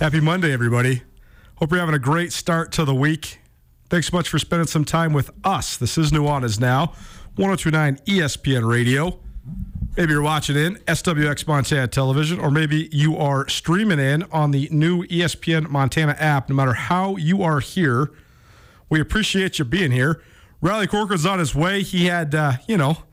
Happy Monday, everybody. Hope you're having a great start to the week. Thanks so much for spending some time with us. This is Nuanez Now, 1029 ESPN Radio. Maybe you're watching in SWX Montana Television, or maybe you are streaming in on the new ESPN Montana app. No matter how you are here, we appreciate you being here. Riley Corcoran's on his way. He had, uh, you know,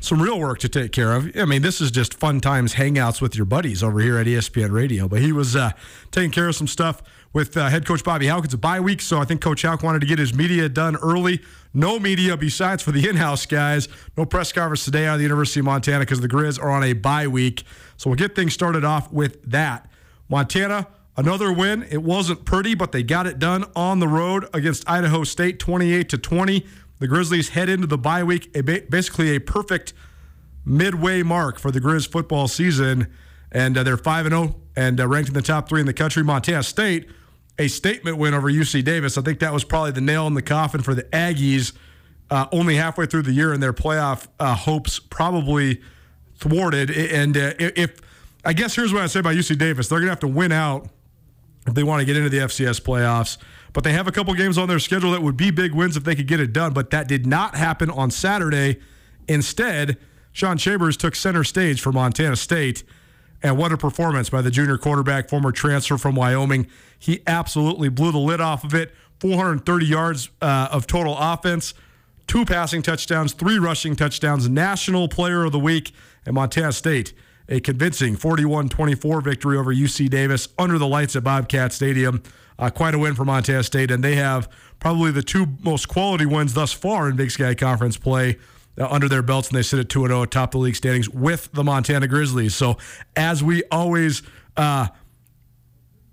some real work to take care of. I mean, this is just fun times hangouts with your buddies over here at ESPN Radio. But he was uh, taking care of some stuff with uh, head coach Bobby Hauck. It's a bye week, so I think Coach Hauck wanted to get his media done early. No media besides for the in-house guys. No press conference today out of the University of Montana because the Grizz are on a bye week. So we'll get things started off with that. Montana, another win. It wasn't pretty, but they got it done on the road against Idaho State, 28 to 20. The Grizzlies head into the bye week, basically a perfect midway mark for the Grizz football season, and uh, they're five and zero and uh, ranked in the top three in the country. Montana State, a statement win over UC Davis. I think that was probably the nail in the coffin for the Aggies. Uh, only halfway through the year, and their playoff uh, hopes probably thwarted. And uh, if I guess here's what I say about UC Davis, they're gonna have to win out if they want to get into the FCS playoffs. But they have a couple games on their schedule that would be big wins if they could get it done. But that did not happen on Saturday. Instead, Sean Chambers took center stage for Montana State. And what a performance by the junior quarterback, former transfer from Wyoming. He absolutely blew the lid off of it. 430 yards uh, of total offense, two passing touchdowns, three rushing touchdowns, national player of the week, and Montana State a convincing 41 24 victory over UC Davis under the lights at Bobcat Stadium. Uh, quite a win for Montana State, and they have probably the two most quality wins thus far in Big Sky Conference play. Uh, under their belts, and they sit at 2 0 atop the league standings with the Montana Grizzlies. So, as we always, uh,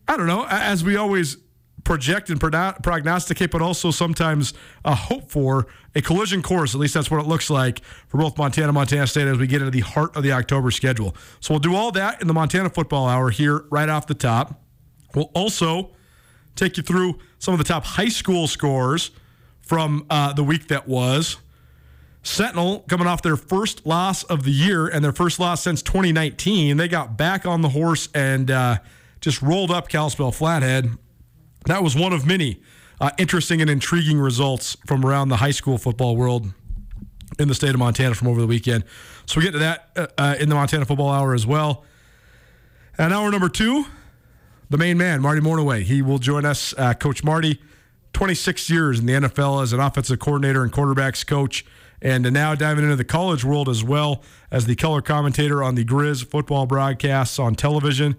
I don't know, as we always project and prognosticate, but also sometimes uh, hope for a collision course. At least that's what it looks like for both Montana and Montana State as we get into the heart of the October schedule. So we'll do all that in the Montana Football Hour here right off the top. We'll also take you through some of the top high school scores from uh, the week that was. Sentinel coming off their first loss of the year and their first loss since 2019. They got back on the horse and uh, just rolled up Kalispell Flathead. That was one of many uh, interesting and intriguing results from around the high school football world in the state of Montana from over the weekend. So we get to that uh, uh, in the Montana Football Hour as well. And hour number two, the main man, Marty Mornhinweg. He will join us. Uh, Coach Marty 26 years in the NFL as an offensive coordinator and quarterbacks coach, and now diving into the college world as well as the color commentator on the Grizz football broadcasts on television.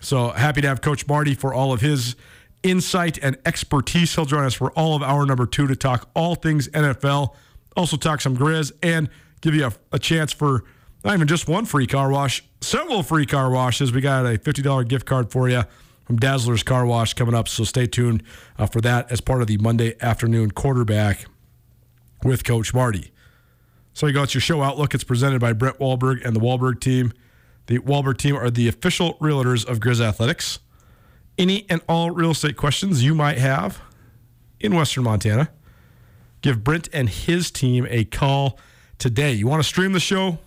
So happy to have Coach Marty for all of his insight and expertise. He'll join us for all of hour number two to talk all things NFL, also talk some Grizz, and give you a, a chance for not even just one free car wash, several free car washes. We got a $50 gift card for you from Dazzler's Car Wash coming up. So stay tuned uh, for that as part of the Monday afternoon quarterback with Coach Marty. So you got your show outlook. It's presented by Brett Wahlberg and the Wahlberg team. The Wahlberg team are the official realtors of Grizz Athletics. Any and all real estate questions you might have in Western Montana, give Brent and his team a call today. You want to stream the show?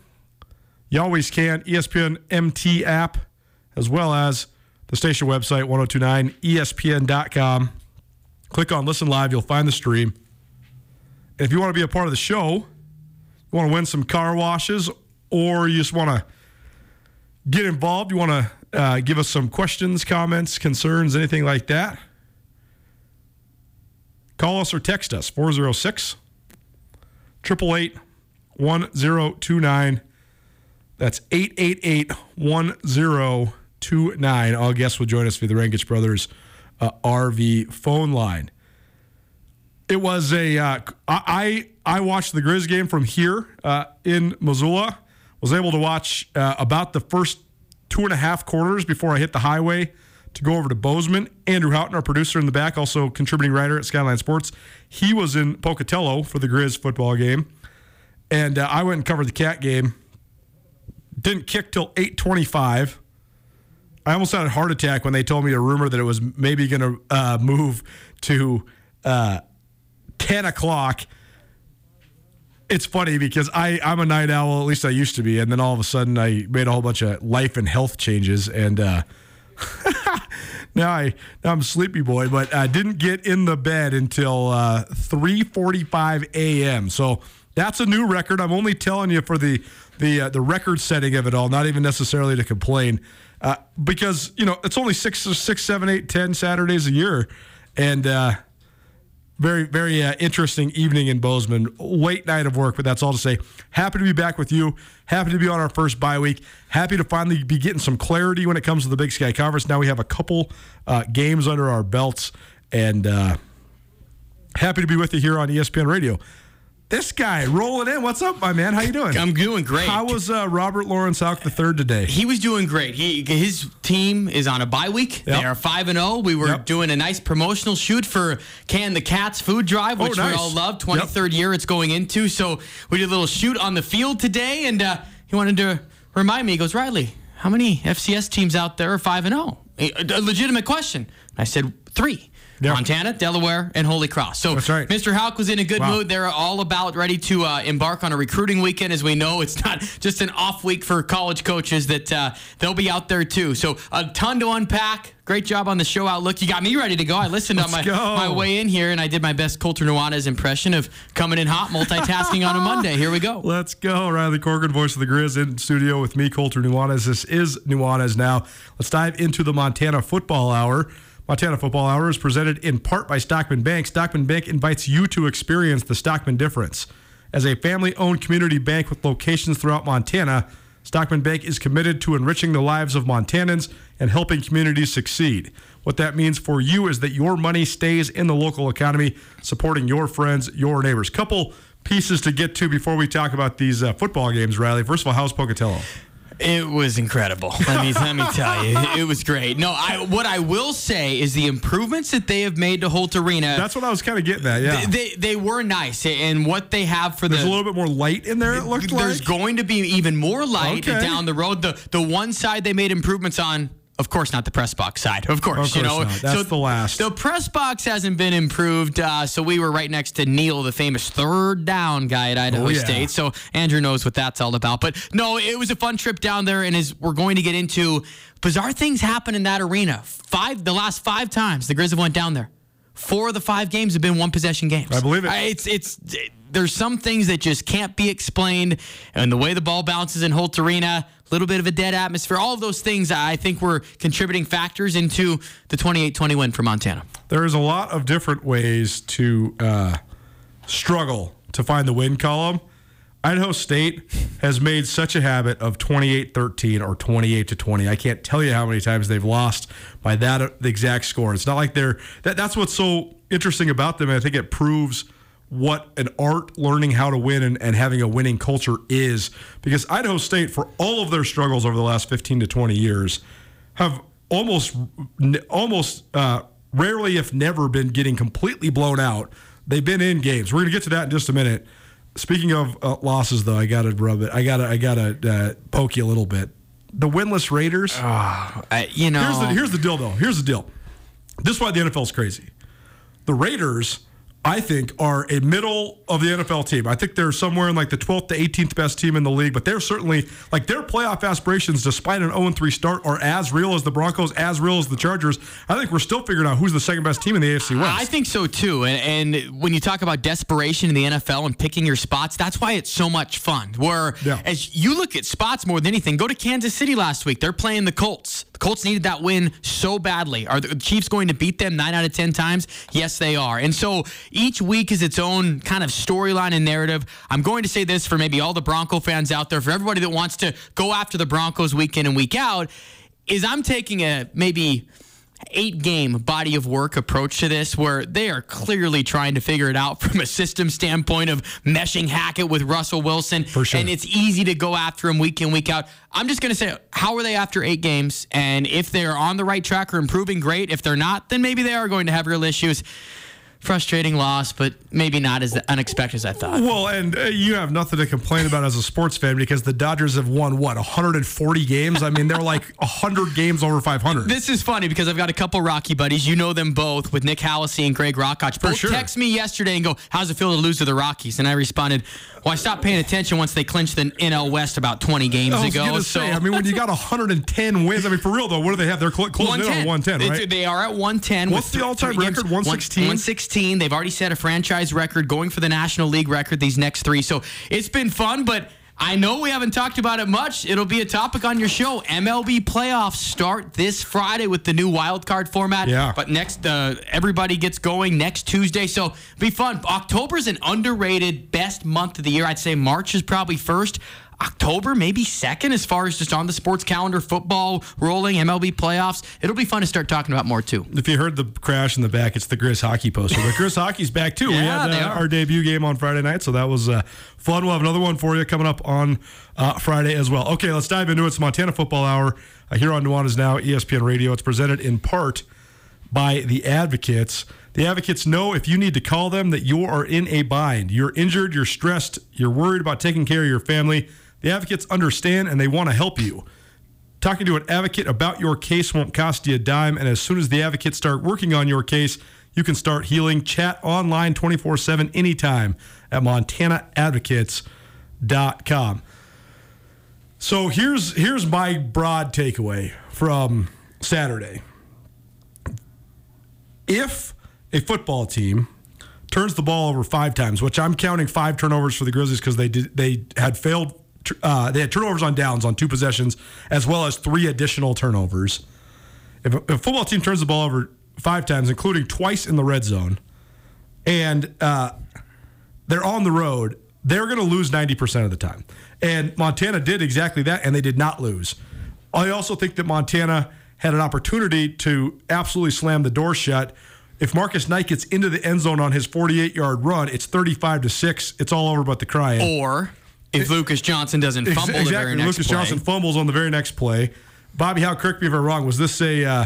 You always can. ESPN MT app, as well as the station website, 1029ESPN.com. Click on Listen Live. You'll find the stream. And if you want to be a part of the show, you want to win some car washes, or you just want to get involved, you want to uh, give us some questions, comments, concerns, anything like that, call us or text us 406 888 1029. That's 888 1029. All guests will join us via the Rangich Brothers uh, RV phone line. It was a. Uh, I I watched the Grizz game from here uh, in Missoula. Was able to watch uh, about the first two and a half quarters before I hit the highway to go over to Bozeman. Andrew Houghton, our producer in the back, also contributing writer at Skyline Sports. He was in Pocatello for the Grizz football game, and uh, I went and covered the Cat game. Didn't kick till eight twenty-five. I almost had a heart attack when they told me a rumor that it was maybe going to uh, move to uh, 10 o'clock. It's funny because I, I'm a night owl, at least I used to be. And then all of a sudden, I made a whole bunch of life and health changes. And uh, now, I, now I'm sleepy boy, but I didn't get in the bed until uh, 3.45 a.m. So that's a new record. I'm only telling you for the, the, uh, the record setting of it all, not even necessarily to complain. Uh, because you know it's only six, six, seven, eight, ten Saturdays a year, and uh, very, very uh, interesting evening in Bozeman. Late night of work, but that's all to say. Happy to be back with you. Happy to be on our first bye week. Happy to finally be getting some clarity when it comes to the Big Sky Conference. Now we have a couple uh, games under our belts, and uh, happy to be with you here on ESPN Radio. This guy rolling in. What's up, my man? How you doing? I'm doing great. How was uh, Robert Lawrence Hauck the third today? he was doing great. He his team is on a bye week. Yep. They are five and zero. We were Yep. doing a nice promotional shoot for Can the Cats food drive, Oh, which nice. we all love. Twenty third year it's going into. So we did a little shoot on the field today, and uh, he wanted to remind me. He goes, Riley, how many FCS teams out there are five and zero? A legitimate question. I said three. Yeah. Montana, Delaware, and Holy Cross. So That's right. Mr. Hauck was in a good Wow. mood. They're all about ready to uh, embark on a recruiting weekend. As we know, it's not just an off week for college coaches, that uh, they'll be out there too. So a ton to unpack. Great job on the show outlook. You got me ready to go. I listened on my, Let's go. my way in here, and I did my best Colter Nuanez impression of coming in hot, multitasking on a Monday. Here we go. Let's go. Riley Corcoran, voice of the Grizz, in studio with me, Colter Nuanez. This is Nuanez now. Let's dive into the Montana Football Hour. Montana Football Hour is presented in part by Stockman Bank. Stockman Bank invites you to experience the Stockman difference. As a family owned community bank with locations throughout Montana, Stockman Bank is committed to enriching the lives of Montanans and helping communities succeed. What that means for you is that your money stays in the local economy, supporting your friends, your neighbors. Couple pieces to get to before we talk about these uh, football games, Riley. First of all, how's Pocatello? It was incredible. Let me let me tell you, it was great. No, I what I will say is the improvements that they have made to Holt Arena. That's what I was kind of getting at. Yeah, they they were nice, and what they have for there's the a little bit more light in there. It looked there's like. going to be even more light Okay. down the road. The the one side they made improvements on. Of course, not the press box side. Of course, Of you know. not. That's the last. The press box hasn't been improved, uh, so we were right next to Neil, the famous third down guy at Idaho Oh, yeah. State. So Andrew knows what that's all about. But no, it was a fun trip down there, and as we're going to get into bizarre things happen in that arena. Five, the last five times the Grizz have went down there. Four of the five games have been one possession games. I believe it. Uh, It's it's there's some things that just can't be explained, and the way the ball bounces in Holt Arena, little bit of a dead atmosphere. All of those things I think were contributing factors into the 28-20 win for Montana. There's a lot of different ways to uh, struggle to find the win column. Idaho State has made such a habit of 28-13 or 28 to 20. I can't tell you how many times they've lost by that exact score. It's not like they're that, that's what's so interesting about them. I think it proves what an art learning how to win and, and having a winning culture is because Idaho State for all of their struggles over the last 15 to 20 years have almost almost uh, rarely if never been getting completely blown out. They've been in games. We're going to get to that in just a minute. Speaking of uh, losses, though, I got to rub it. I got to I got to uh, poke you a little bit. The winless Raiders. Uh, you know, Here's the here's the deal, though. Here's the deal. This is why the NFL is crazy. The Raiders, I think, are a middle of the NFL team. I think they're somewhere in like the 12th to 18th best team in the league, but they're certainly like their playoff aspirations, despite an 0 3 start, are as real as the Broncos, as real as the Chargers. I think we're still figuring out who's the second best team in the AFC West. I think so too. And, and when you talk about desperation in the NFL and picking your spots, that's why it's so much fun. Where Yeah. as you look at spots more than anything, go to Kansas City last week. They're playing the Colts. Colts needed that win so badly. Are the Chiefs going to beat them nine out of ten times? Yes, they are. And so each week is its own kind of storyline and narrative. I'm going to say this for maybe all the Bronco fans out there, for everybody that wants to go after the Broncos week in and week out, is I'm taking a maybe eight game body of work approach to this where they are clearly trying to figure it out from a system standpoint of meshing Hackett with Russell Wilson. For sure. And it's easy to go after him week in, week out. I'm just going to say, how are they after eight games? And if they're on the right track or improving, great. If they're not, then maybe they are going to have real issues. Frustrating loss, but maybe not as unexpected as I thought. Well, and uh, you have nothing to complain about as a sports fan because the Dodgers have won what 140 games. I mean, they're like 100 games over 500. This is funny because I've got a couple Rocky buddies. You know them both with Nick Hallisey and Greg Rockach. Both sure. text me yesterday and go, "How's it feel to lose to the Rockies?" And I responded, "Well, I stopped paying attention once they clinched the NL West about 20 games I was ago." gonna say, I mean, when you got 110 wins, I mean, for real though, what do they have? They're cl- closing in on 110, right? They are at 110. What's the all-time record? One- 116? 116. They've already set a franchise record, going for the National League record these next three. So it's been fun, but. I know we haven't talked about it much. It'll be a topic on your show. MLB playoffs start this Friday with the new wild card format. Yeah. But next, uh, everybody gets going next Tuesday, so be fun. October's an underrated best month of the year. I'd say March is probably first. October, maybe second, as far as just on the sports calendar, football rolling, MLB playoffs. It'll be fun to start talking about more too. if you heard the crash in the back, it's the Grizz hockey poster. But Grizz hockey's back too. we Yeah, had they uh, our debut game on Friday night, so that was uh, fun. We'll have another one for you coming up on uh, Friday as well. Okay, let's dive into it. It's Montana Football Hour uh, here on Nuanez Now, ESPN Radio. It's presented in part by the Advocates. The Advocates know if you need to call them that you are in a bind. You're injured, you're stressed, you're worried about taking care of your family. The Advocates understand and they want to help you. Talking to an advocate about your case won't cost you a dime, and as soon as the advocates start working on your case, you can start healing. Chat online 24 7 anytime at montanaadvocates.com. So here's here's my broad takeaway from Saturday. If a football team turns the ball over five times, which I'm counting five turnovers for the Grizzlies because they they had failed. Uh, they had turnovers on downs on two possessions, as well as three additional turnovers. If a, football team turns the ball over five times, including twice in the red zone, and uh, they're on the road, they're going to lose 90% of the time. And Montana did exactly that, and they did not lose. I also think that Montana had an opportunity to absolutely slam the door shut. If Marcus Knight gets into the end zone on his 48 yard run, it's 35 to 6. It's all over but the crying. Or if Lucas Johnson doesn't fumble the very next Lucas play. Johnson fumbles on the very next play. Bobby Hauck, correct me if I'm wrong. Was this a uh,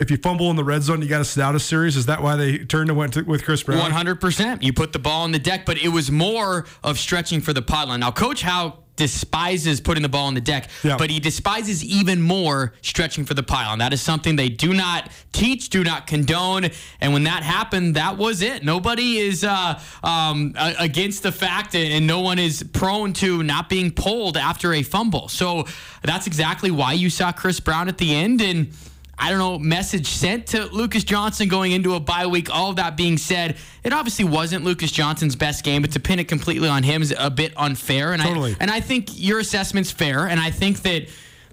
if you fumble in the red zone, you got to sit out a series? Is that why they turned and went to, with Chris Brown? One hundred percent. You put the ball on the deck, but it was more of stretching for the pylon. Now, Coach Hauck despises putting the ball on the deck, Yeah. but he despises even more stretching for the pylon. That is something they do not teach, do not condone. And when that happened, that was it. Nobody is uh, um, against the fact, and no one is prone to not being pulled after a fumble. So that's exactly why you saw Chris Brown at the end, and. I don't know, message sent to Lucas Johnson going into a bye week. All of that being said, it obviously wasn't Lucas Johnson's best game, but to pin it completely on him is a bit unfair. And Totally. I and I think your assessment's fair. And I think that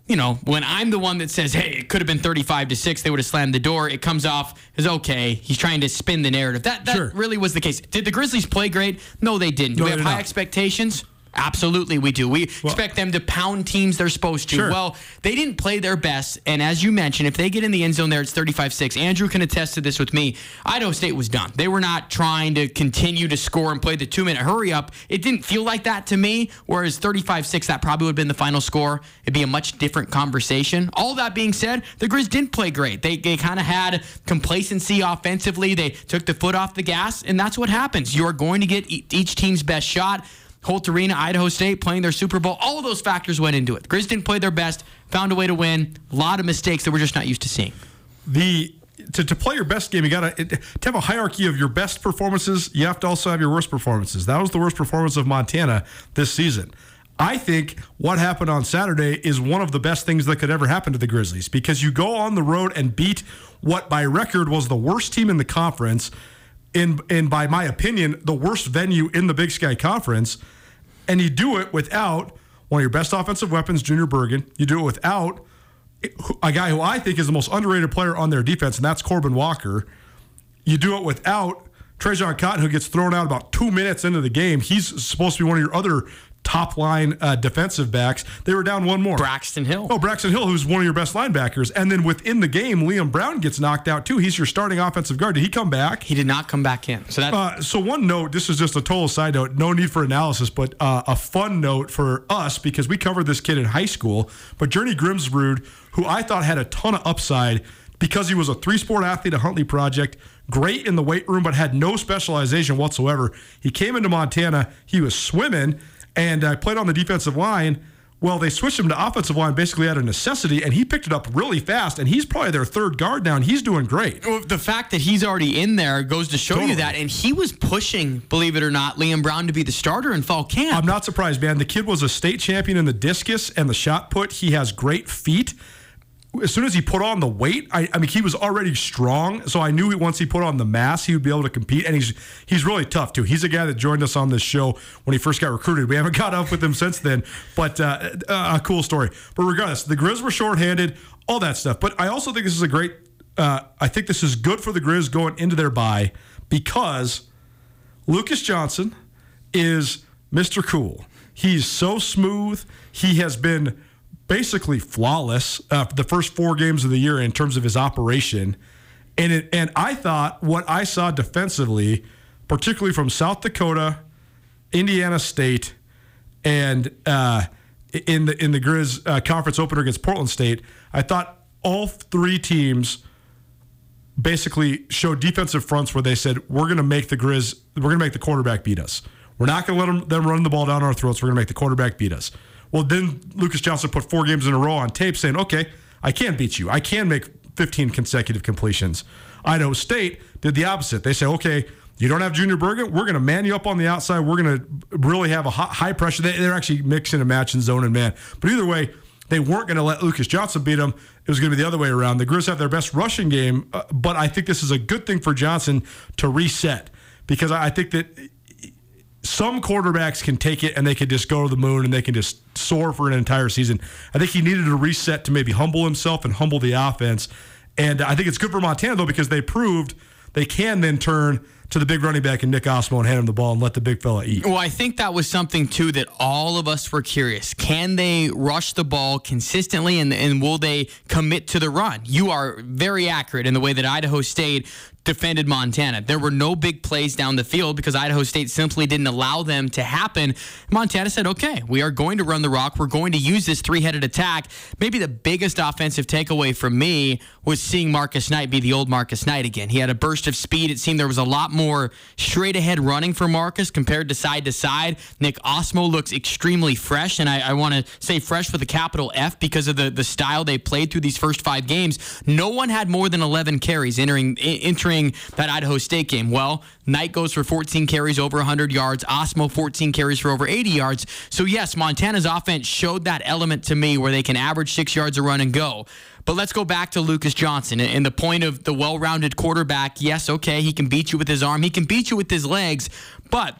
you know, when I'm the one that says, hey, it could have been 35 to 6, they would have slammed the door, it comes off as okay. He's trying to spin the narrative. That, that Sure. really was the case. Did the Grizzlies play great? No, they didn't. Do No, we they have high not. expectations? Absolutely, we do. We expect them to pound teams they're supposed to. Sure. Well, they didn't play their best. And as you mentioned, if they get in the end zone there, it's 35 6. Andrew can attest to this with me. Idaho State was done. They were not trying to continue to score and play the two minute hurry up. It didn't feel like that to me. Whereas 35 6, that probably would have been the final score. It'd be a much different conversation. All that being said, the Grizz didn't play great. They, they kind of had complacency offensively. They took the foot off the gas, and that's what happens. You're going to get each team's best shot. Holt Arena, Idaho State playing their Super Bowl. All of those factors went into it. The Grizz didn't play their best, found a way to win. A lot of mistakes that we're just not used to seeing. the to, to play your best game, you got to to have a hierarchy of your best performances. You have to also have your worst performances. That was the worst performance of Montana this season. I think what happened on Saturday is one of the best things that could ever happen to the Grizzlies because you go on the road and beat what by record was the worst team in the conference, in and by my opinion, the worst venue in the Big Sky Conference, and you do it without one of your best offensive weapons, Junior Bergen. You do it without a guy who I think is the most underrated player on their defense, and that's Corbin Walker. You do it without Trajan Cotton, who gets thrown out about two minutes into the game. He's supposed to be one of your other top line uh, defensive backs. They were down one more. Braxton Hill. Oh, Braxton Hill, who's one of your best linebackers. And then within the game, Liam Brown gets knocked out too. He's your starting offensive guard. Did he come back? He did not come back in. So that Uh, so one note, this is just a total side note, no need for analysis, but uh, a fun note for us because we covered this kid in high school. But Journey Grimsrud, who I thought had a ton of upside because he was a three-sport athlete at Huntley Project, great in the weight room, but had no specialization whatsoever. He came into Montana, he was swimming, and uh, played on the defensive line. Well, they switched him to offensive line basically out of necessity, and he picked it up really fast. And he's probably their third guard now, and he's doing great. Well, the fact that he's already in there goes to show Totally. you that. And he was pushing, believe it or not, Liam Brown to be the starter in fall camp. I'm not surprised, man. The kid was a state champion in the discus and the shot put. He has great feet. As soon as he put on the weight, I, I mean, he was already strong. So I knew once he put on the mass, he would be able to compete. And he's he's really tough too. He's a guy that joined us on this show when he first got recruited. We haven't caught up with him since then, but uh, a cool story. But regardless, the Grizz were shorthanded, all that stuff. But I also think this is a great. Uh, I think this is good for the Grizz going into their bye because Lucas Johnson is Mr. Cool. He's so smooth. He has been basically flawless uh, the first four games of the year in terms of his operation. And it, and I thought what I saw defensively, particularly from South Dakota, Indiana State, and uh, in the in the Grizz uh, conference opener against Portland State, I thought all three teams basically showed defensive fronts where they said we're going to make the Grizz, we're going to make the quarterback beat us. We're not going to let them, them run the ball down our throats. We're going to make the quarterback beat us. Well, then Lucas Johnson put four games in a row on tape saying, okay, I can beat you. I can make 15 consecutive completions. Idaho State did the opposite. They say, okay, you don't have Junior Bergen. We're going to man you up on the outside. We're going to really have a high pressure. They, they're actually mixing and matching zone and man. But either way, they weren't going to let Lucas Johnson beat them. It was going to be the other way around. The Grizz have their best rushing game, uh, but I think this is a good thing for Johnson to reset because I think that some quarterbacks can take it and they can just go to the moon and they can just soar for an entire season. I think he needed a reset to maybe humble himself and humble the offense. And I think it's good for Montana, though, because they proved they can then turn to the big running back and Nick Ostmo and hand him the ball and let the big fella eat. Well, I think that was something too that all of us were curious. Can they rush the ball consistently and, and will they commit to the run? You are very accurate in the way that Idaho State defended Montana. There were no big plays down the field because Idaho State simply didn't allow them to happen. Montana said, okay, we are going to run the rock. We're going to use this three headed attack. Maybe the biggest offensive takeaway for me was seeing Marcus Knight be the old Marcus Knight again. He had a burst of speed. It seemed there was a lot more straight ahead running for Marcus compared to side to side. Nick Ostmo looks extremely fresh, and I, I want to say fresh with a capital F because of the, the style they played through these first five games. No one had more than 11 carries entering e- that Idaho State game. Well, Knight goes for 14 carries over 100 yards. Ostmo 14 carries for over 80 yards. So yes, Montana's offense showed that element to me where they can average six yards a run and go. But let's go back to Lucas Johnson and and the point of the well-rounded quarterback. Yes, okay, he can beat you with his arm, he can beat you with his legs, but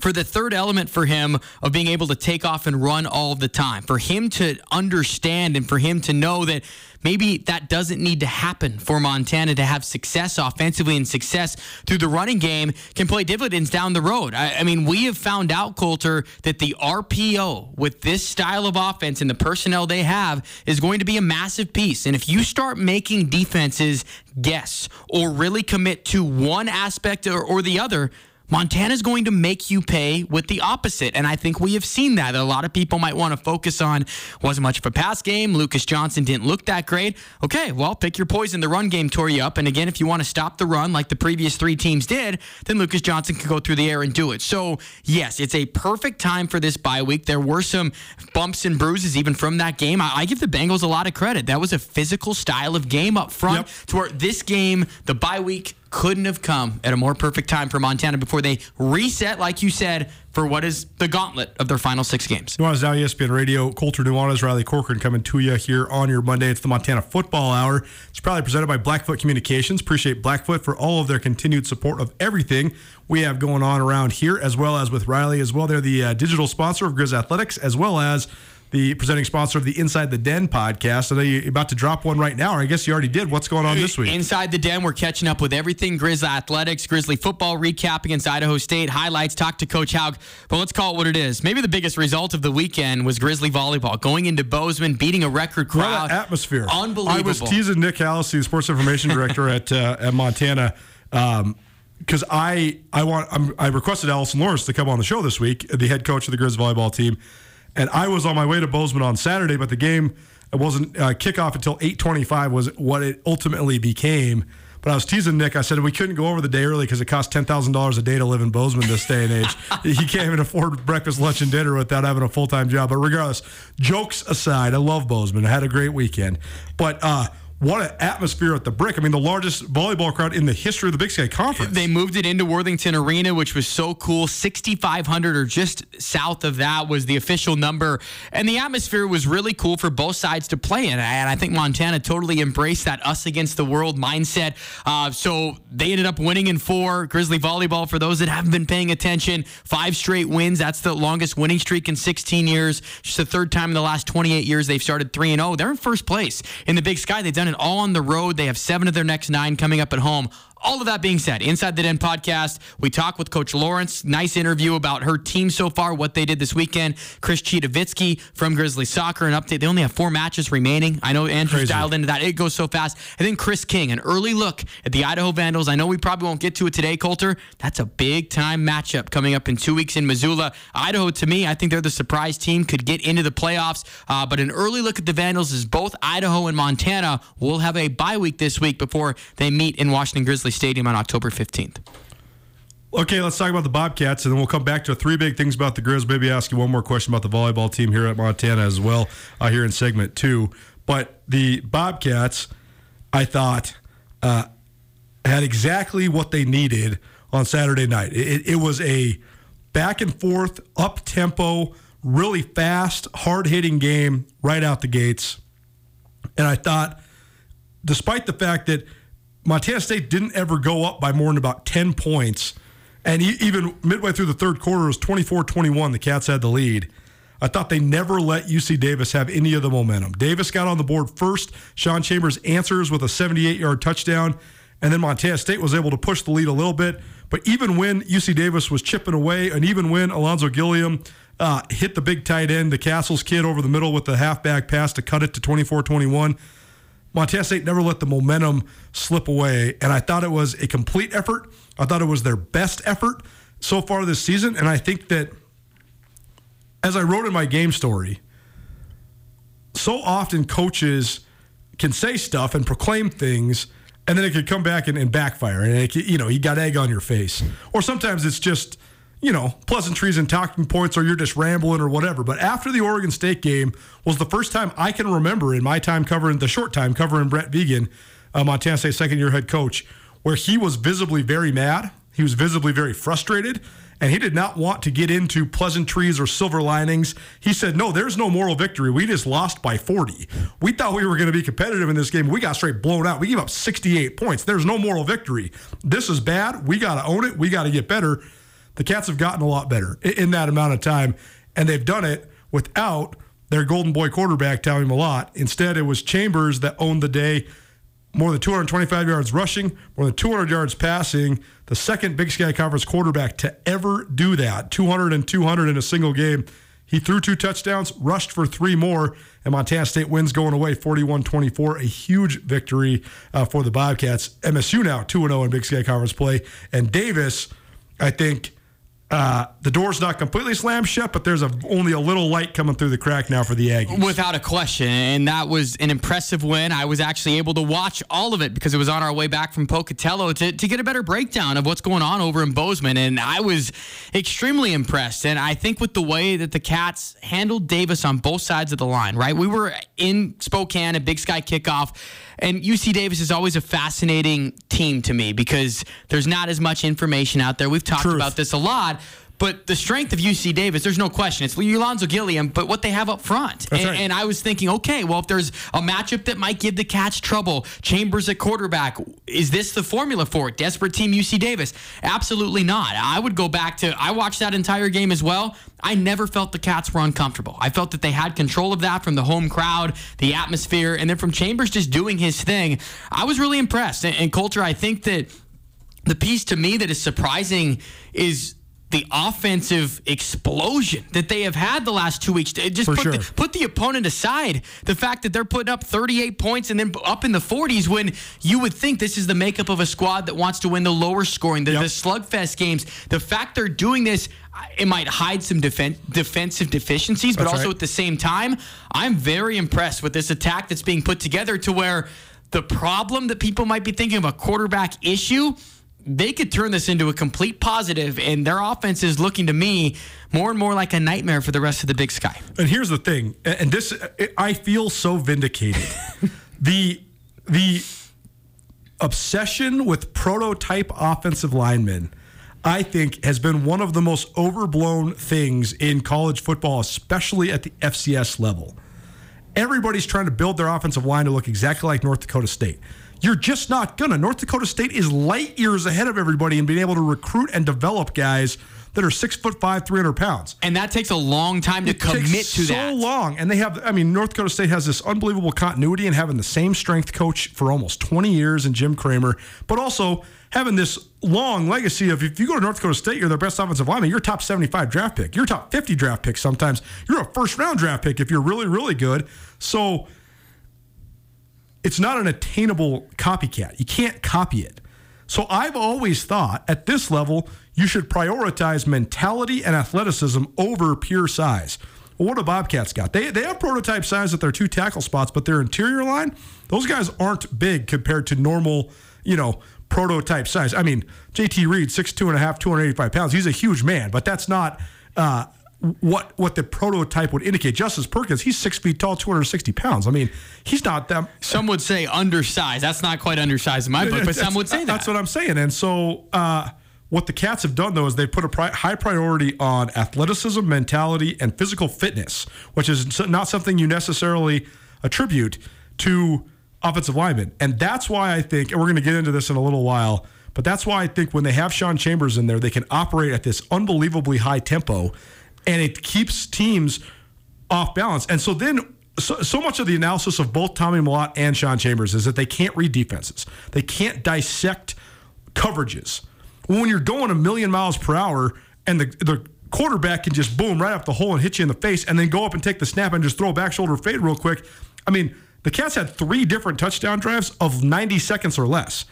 for the third element for him of being able to take off and run all the time, for him to understand and for him to know that maybe that doesn't need to happen for Montana to have success offensively and success through the running game can play dividends down the road. I, I mean, we have found out, Colter, that the RPO with this style of offense and the personnel they have is going to be a massive piece. And if you start making defenses guess or really commit to one aspect or, or the other, Montana's going to make you pay with the opposite. And I think we have seen that. A lot of people might want to focus on wasn't much of a pass game. Lucas Johnson didn't look that great. Okay, well, pick your poison. The run game tore you up. And again, if you want to stop the run like the previous three teams did, then Lucas Johnson can go through the air and do it. So, yes, it's a perfect time for this bye week. There were some bumps and bruises even from that game. I, I give the Bengals a lot of credit. That was a physical style of game up front Yep. to where this game, the bye week, couldn't have come at a more perfect time for Montana before they reset, like you said, for what is the gauntlet of their final six games. Nuanez Now ESPN Radio. Colter Nuanez, Riley Corcoran coming to you here on your Monday. It's the Montana Football Hour. It's probably presented by Blackfoot Communications. Appreciate Blackfoot for all of their continued support of everything we have going on around here, as well as with Riley as well. They're the uh, digital sponsor of Grizz Athletics, as well as the presenting sponsor of the Inside the Den podcast. I know you're about to drop one right now, or I guess you already did. What's going on this week? Inside the den, we're catching up with everything Grizzly athletics, Grizzly football recap against Idaho State, highlights, talk to Coach Hauck. But let's call it what it is. Maybe the biggest result of the weekend was Grizzly volleyball going into Bozeman, beating a record What crowd. an atmosphere. Unbelievable. I was teasing Nick Hallisey, the sports information director at uh, at Montana, because I I want I'm, I requested Allison Lawrence to come on the show this week, the head coach of the Grizz volleyball team, and I was on my way to Bozeman on Saturday, but the game it wasn't uh, kickoff until 8:25 was what it ultimately became. But I was teasing Nick. I said we couldn't go over the day early because it costs ten thousand dollars a day to live in Bozeman this day and age. he can't even afford breakfast, lunch, and dinner without having a full time job. But regardless, jokes aside, I love Bozeman. I had a great weekend. But uh, what an atmosphere at the Brick! I mean, the largest volleyball crowd in the history of the Big Sky Conference. They moved it into Worthington Arena, which was so cool. 6,500 or just south of that was the official number. And the atmosphere was really cool for both sides to play in. And I think Montana totally embraced that us against the world mindset. Uh, so they ended up winning in four. Grizzly volleyball, for those that haven't been paying attention, five straight wins. That's the longest winning streak in 16 years. Just the third time in the last 28 years they've started 3 and 0. They're in first place in the Big Sky. They've done it all on the road. They have seven of their next nine coming up at home. All of that being said, Inside the Den podcast, we talk with Coach Lawrence. Nice interview about her team so far, what they did this weekend. Chris Citowicki from Grizzly Soccer, an update. They only have four matches remaining. I know Andrew's Crazy. dialed into that. It goes so fast. And then Chris King, an early look at the Idaho Vandals. I know we probably won't get to it today, Colter. That's a big time matchup coming up in two weeks in Missoula. Idaho, to me, I think they're the surprise team, could get into the playoffs. Uh, but an early look at the Vandals is both Idaho and Montana will have a bye week this week before they meet in Washington Grizzly Stadium on October 15th. Okay, let's talk about the Bobcats, and then we'll come back to three big things about the Grizz. Maybe ask you one more question about the volleyball team here at Montana as well, uh, here in segment two. But the Bobcats, I thought, uh, had exactly what they needed on Saturday night. It, it was a back and forth, up tempo, really fast, hard hitting game right out the gates. And I thought, despite the fact that Montana State didn't ever go up by more than about 10 points, and even midway through the third quarter, it was 24 21. The Cats had the lead. I thought they never let UC Davis have any of the momentum. Davis got on the board first. Sean Chambers answers with a 78 yard touchdown. And then Montana State was able to push the lead a little bit. But even when UC Davis was chipping away, and even when Alonzo Gilliam uh, hit the big tight end, the Castles kid over the middle with the halfback pass to cut it to 24 21, Montana State never let the momentum slip away. And I thought it was a complete effort. I thought it was their best effort so far this season. And I think that, as I wrote in my game story, so often coaches can say stuff and proclaim things, and then it could come back and, and backfire. And, it, you know, you got egg on your face. Or sometimes it's just, you know, pleasantries and talking points, or you're just rambling or whatever. But after the Oregon State game was the first time I can remember in my time covering the short time covering Brett Vigen, uh, Montana State second year head coach, where he was visibly very mad. He was visibly very frustrated. And he did not want to get into pleasantries or silver linings. He said, No, there's no moral victory. We just lost by 40. We thought we were going to be competitive in this game. We got straight blown out. We gave up 68 points. There's no moral victory. This is bad. We got to own it. We got to get better. The Cats have gotten a lot better in that amount of time, and they've done it without their golden boy quarterback, Tommy Mellott. Instead, it was Chambers that owned the day. More than 225 yards rushing, more than 200 yards passing. The second Big Sky Conference quarterback to ever do that 200 and 200 in a single game. He threw two touchdowns, rushed for three more, and Montana State wins going away 41 24. A huge victory uh, for the Bobcats. MSU now 2 0 in Big Sky Conference play. And Davis, I think, uh, the door's not completely slammed shut, but there's a, only a little light coming through the crack now for the Aggies. Without a question. And that was an impressive win. I was actually able to watch all of it because it was on our way back from Pocatello to, to get a better breakdown of what's going on over in Bozeman. And I was extremely impressed. And I think with the way that the Cats handled Davis on both sides of the line, right? We were in Spokane at Big Sky kickoff. And UC Davis is always a fascinating team to me because there's not as much information out there. We've talked Truth. about this a lot. But the strength of UC Davis, there's no question. It's Alonzo Gilliam, but what they have up front. And, right. and I was thinking, okay, well, if there's a matchup that might give the Cats trouble, Chambers at quarterback, is this the formula for it? Desperate team UC Davis? Absolutely not. I would go back to, I watched that entire game as well. I never felt the Cats were uncomfortable. I felt that they had control of that from the home crowd, the atmosphere, and then from Chambers just doing his thing. I was really impressed. And, and Colter, I think that the piece to me that is surprising is the offensive explosion that they have had the last two weeks. Just put, sure. the, put the opponent aside. The fact that they're putting up 38 points and then up in the 40s when you would think this is the makeup of a squad that wants to win the lower scoring, the, Yep. the slugfest games. The fact they're doing this, it might hide some defen- defensive deficiencies, but That's also right. at the same time, I'm very impressed with this attack that's being put together to where the problem that people might be thinking of a quarterback issue, they could turn this into a complete positive, and their offense is looking to me more and more like a nightmare for the rest of the Big Sky. And here's the thing, and this I feel so vindicated. the the obsession with prototype offensive linemen, I think, has been one of the most overblown things in college football, especially at the FCS level. Everybody's trying to build their offensive line to look exactly like North Dakota State. You're just not gonna. North Dakota State is light years ahead of everybody in being able to recruit and develop guys that are six foot five, 300 pounds And that takes a long time to commit takes to so that. long, and they have. I mean, North Dakota State has this unbelievable continuity in having the same strength coach for almost 20 years in Jim Kramer, but also having this long legacy of if you go to North Dakota State, you're their best offensive lineman. You're top 75 draft pick. You're top 50 draft pick. Sometimes you're a first round draft pick if you're really, really good. So it's not an attainable copycat. You can't copy it. So I've always thought at this level, you should prioritize mentality and athleticism over pure size. Well, what do Bobcats got? They, they have prototype size at their two tackle spots, but their interior line, those guys aren't big compared to normal, you know, prototype size. I mean, JT Reed, 6'2 and a half, 285 pounds. He's a huge man, but that's not uh, what what the prototype would indicate. Justice Perkins, he's six feet tall, 260 pounds. I mean, he's not that Some would say undersized. That's not quite undersized in my book, but some would say that. That's what I'm saying. And so, uh, what the Cats have done though is they put a pri- high priority on athleticism, mentality, and physical fitness, which is not something you necessarily attribute to offensive linemen. And that's why I think, and we're going to get into this in a little while, but that's why I think when they have Sean Chambers in there, they can operate at this unbelievably high tempo, and it keeps teams off balance. And so then so, so much of the analysis of both Tommy Mellott and Sean Chambers is that they can't read defenses. They can't dissect coverages. When you're going a million miles per hour and the the quarterback can just boom right off the hole and hit you in the face and then go up and take the snap and just throw a back shoulder fade real quick. I mean, the Cats had three different touchdown drives of 90 seconds or less.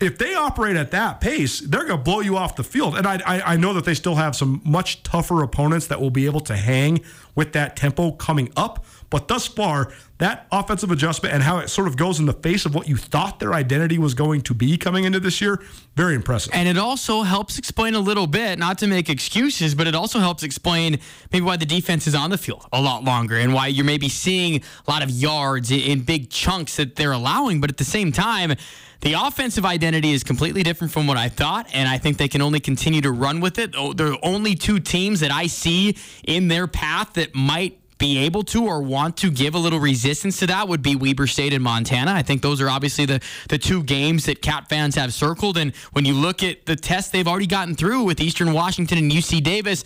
If they operate at that pace, they're going to blow you off the field. And I, I, I know that they still have some much tougher opponents that will be able to hang with that tempo coming up. But thus far, that offensive adjustment and how it sort of goes in the face of what you thought their identity was going to be coming into this year, very impressive. And it also helps explain a little bit, not to make excuses, but it also helps explain maybe why the defense is on the field a lot longer and why you're maybe seeing a lot of yards in- big chunks that they're allowing. But at the same time, the offensive identity is completely different from what I thought, and I think they can only continue to run with it. Oh, There are only two teams that I see in their path that might be able to or want to give a little resistance to that would be Weber State and Montana. I think those are obviously the, the two games that Cat fans have circled. And when you look at the tests they've already gotten through with Eastern Washington and UC Davis,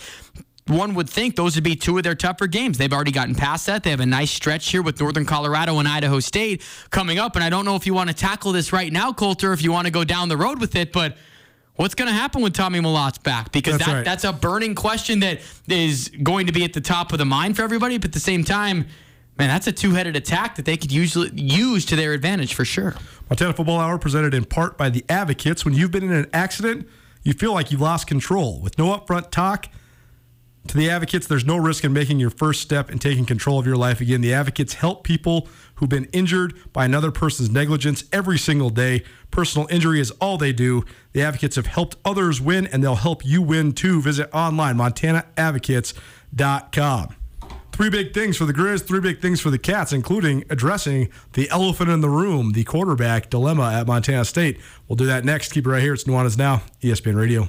one would think those would be two of their tougher games. They've already gotten past that. They have a nice stretch here with Northern Colorado and Idaho State coming up. And I don't know if you want to tackle this right now, Colter, if you want to go down the road with it, but what's going to happen when Tommy Mellott's back? Because That's that, right. that's a burning question that is going to be at the top of the mind for everybody. But at the same time, man, that's a two-headed attack that they could usually use to their advantage for sure. Montana Football Hour presented in part by the Advocates. When you've been in an accident, you feel like you've lost control. With no upfront talk, to the Advocates, there's no risk in making your first step in taking control of your life again. The Advocates help people who've been injured by another person's negligence every single day. Personal injury is all they do. The Advocates have helped others win, and they'll help you win too. Visit online, montanaadvocates.com. Three big things for the Grizz, three big things for the Cats, including addressing the elephant in the room, the quarterback dilemma at Montana State. We'll do that next. Keep it right here. It's Nuanez Now, ESPN Radio.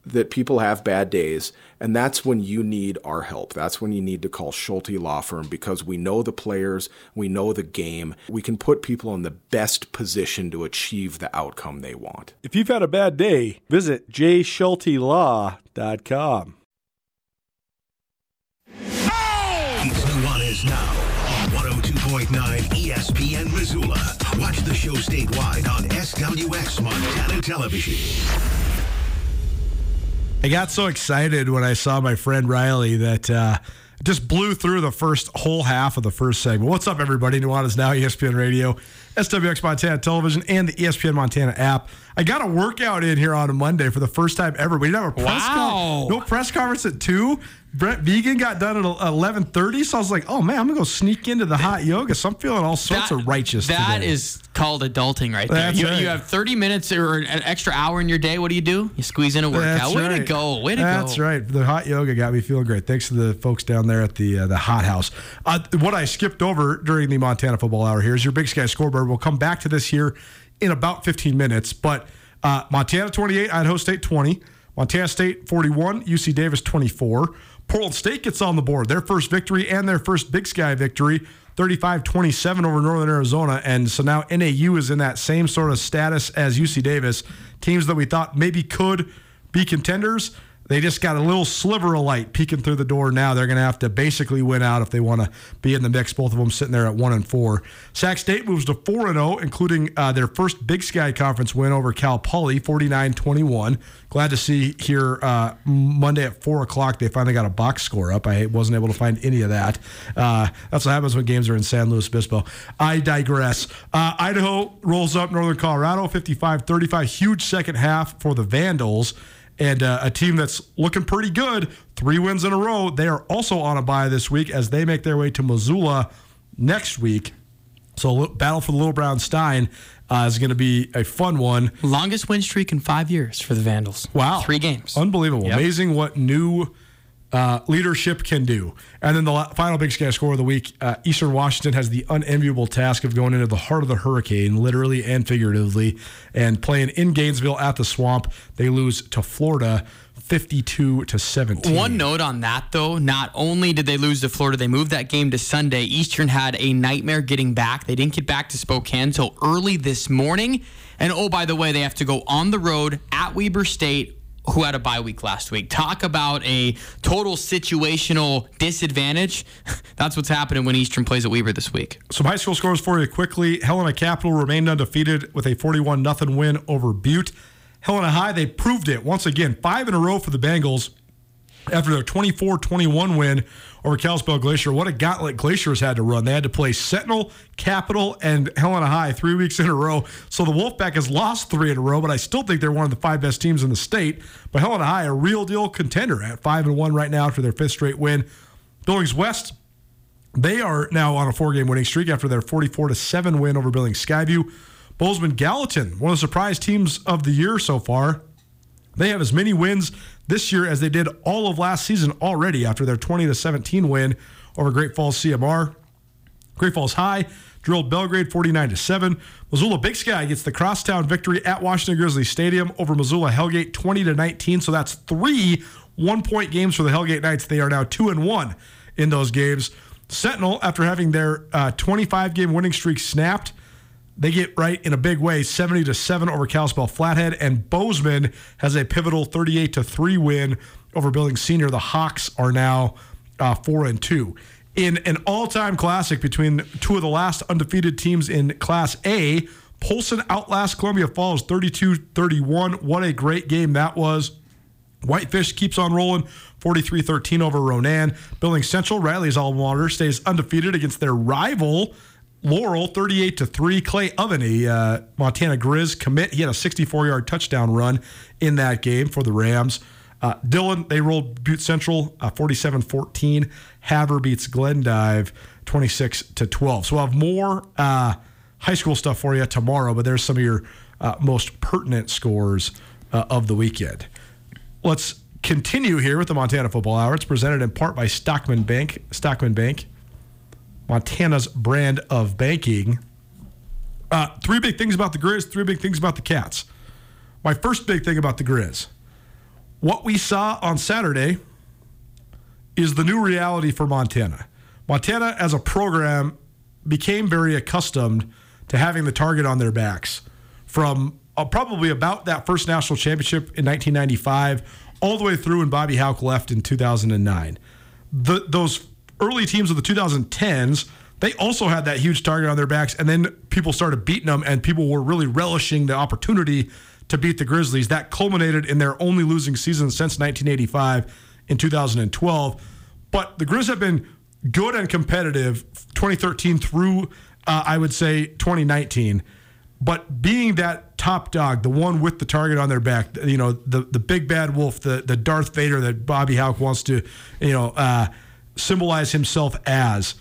that people have bad days, and that's when you need our help. That's when you need to call Schulte Law Firm because we know the players, we know the game. We can put people in the best position to achieve the outcome they want. If you've had a bad day, visit jschultelaw.com. It's Nuanez now on 102.9 ESPN Missoula. Watch the show statewide on SWX Montana Television. I got so excited when I saw my friend Riley that uh, just blew through the first whole half of the first segment. What's up, everybody? Nuanez Now, ESPN Radio, SWX Montana Television, and the ESPN Montana app. I got a workout in here on a Monday for the first time ever. We didn't have a press Wow. con- no press conference at two. Brent Vigen got done at eleven thirty, so I was like, "Oh man, I'm gonna go sneak into the hot yoga." So I'm feeling all sorts of righteous. That today. is called adulting right there. You, right. you have 30 minutes or an extra hour in your day. What do you do? You squeeze in a workout. That's Way to right. go. Way to That's go. That's right. The hot yoga got me feeling great. Thanks to the folks down there at the uh, the hot house. Uh, what I skipped over during the Montana football hour here is your Big Sky scoreboard. We'll come back to this here in about 15 minutes. But uh, Montana 28, Idaho State 20, Montana State 41, UC Davis 24. Portland State gets on the board. Their first victory and their first Big Sky victory. 35 27 over Northern Arizona. And so now NAU is in that same sort of status as UC Davis. Teams that we thought maybe could be contenders. They just got a little sliver of light peeking through the door now. They're going to have to basically win out if they want to be in the mix. Both of them sitting there at one and four. Sac State moves to four and zero, including uh, their first Big Sky Conference win over Cal Poly, 49-21. Glad to see here uh, Monday at four o'clock. They finally got a box score up. I wasn't able to find any of that. Uh, that's what happens when games are in San Luis Obispo. I digress. Uh, Idaho rolls up Northern Colorado, 55-35. Huge second half for the Vandals and uh, a team that's looking pretty good. Three wins in a row. They are also on a bye this week as they make their way to Missoula next week. So, battle for the Little Brown Stein uh, is going to be a fun one. Longest win streak in five years for the Vandals. Wow. Three games. Unbelievable. Yep. Amazing what new uh, leadership can do. And then the final Big Sky score of the week uh, Eastern Washington has the unenviable task of going into the heart of the hurricane, literally and figuratively, and playing in Gainesville at the swamp. They lose to Florida 52 to 17. One note on that, though, not only did they lose to Florida, they moved that game to Sunday. Eastern had a nightmare getting back. They didn't get back to Spokane until early this morning. And oh, by the way, they have to go on the road at Weber State who had a bye week last week. Talk about a total situational disadvantage. That's what's happening when Eastern plays at Weber this week. Some high school scores for you quickly. Helena Capital remained undefeated with a 41 0 win over Butte. Helena High, they proved it once again, five in a row for the Bengals after their 24 21 win over Kalispell Glacier. What a gauntlet Glaciers had to run. They had to play Sentinel, Capital, and Helena High three weeks in a row. So the Wolfpack has lost three in a row, but I still think they're one of the five best teams in the state. But Helena High, a real deal contender at 5 and 1 right now after their fifth straight win. Billings West, they are now on a four game winning streak after their 44 to 7 win over Billings Skyview. Bozeman Gallatin, one of the surprise teams of the year so far. They have as many wins this year as they did all of last season already after their 20 to 17 win over Great Falls CMR. Great Falls High drilled Belgrade 49 to 7. Missoula Big Sky gets the crosstown victory at Washington Grizzly Stadium over Missoula Hellgate 20 to 19. So that's three one-point games for the Hellgate Knights. They are now 2 and 1 in those games. Sentinel after having their 25 uh, game winning streak snapped they get right in a big way, 70 to 7 over Kalispell Flathead, and Bozeman has a pivotal 38 to 3 win over Billings Senior. The Hawks are now uh, 4 and 2. In an all-time classic between two of the last undefeated teams in Class A, Polson outlasts Columbia Falls 32-31. What a great game that was. Whitefish keeps on rolling 43 13 over Ronan. Billings Central, Riley's alma mater, stays undefeated against their rival, Laurel 38 to 3. Clay Oveny, uh, Montana Grizz commit. He had a 64 yard touchdown run in that game for the Rams. Uh, Dillon, they rolled Butte Central 47 uh, 14. Havre beats Glendive 26 to 12. So we'll have more uh, high school stuff for you tomorrow, but there's some of your uh, most pertinent scores uh, of the weekend. Let's continue here with the Montana Football Hour. It's presented in part by Stockman Bank. Stockman Bank Montana's brand of banking. Uh, three big things about the Grizz, three big things about the Cats. My first big thing about the Grizz what we saw on Saturday is the new reality for Montana. Montana, as a program, became very accustomed to having the target on their backs from uh, probably about that first national championship in 1995 all the way through when Bobby Hauck left in 2009. The, those early teams of the 2010s, they also had that huge target on their backs, and then people started beating them, and people were really relishing the opportunity to beat the Grizzlies. That culminated in their only losing season since 1985 in 2012. But the Grizz have been good and competitive 2013 through, uh, I would say, 2019. But being that top dog, the one with the target on their back, you know, the the big bad wolf, the the Darth Vader that Bobby Hauck wants to, you know. Uh, symbolize himself as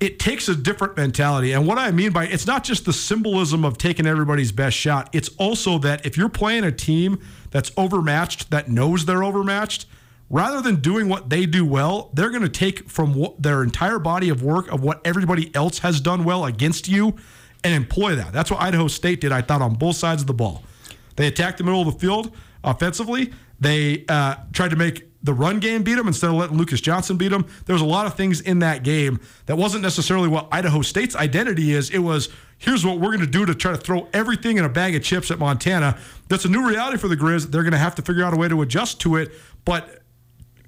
it takes a different mentality. And what I mean by it's not just the symbolism of taking everybody's best shot, it's also that if you're playing a team that's overmatched, that knows they're overmatched, rather than doing what they do well, they're going to take from what, their entire body of work of what everybody else has done well against you and employ that. That's what Idaho State did, I thought, on both sides of the ball. They attacked the middle of the field offensively. They uh, tried to make the run game beat them instead of letting Lucas Johnson beat them. There was a lot of things in that game that wasn't necessarily what Idaho State's identity is. It was here's what we're going to do to try to throw everything in a bag of chips at Montana. That's a new reality for the Grizz. They're going to have to figure out a way to adjust to it. But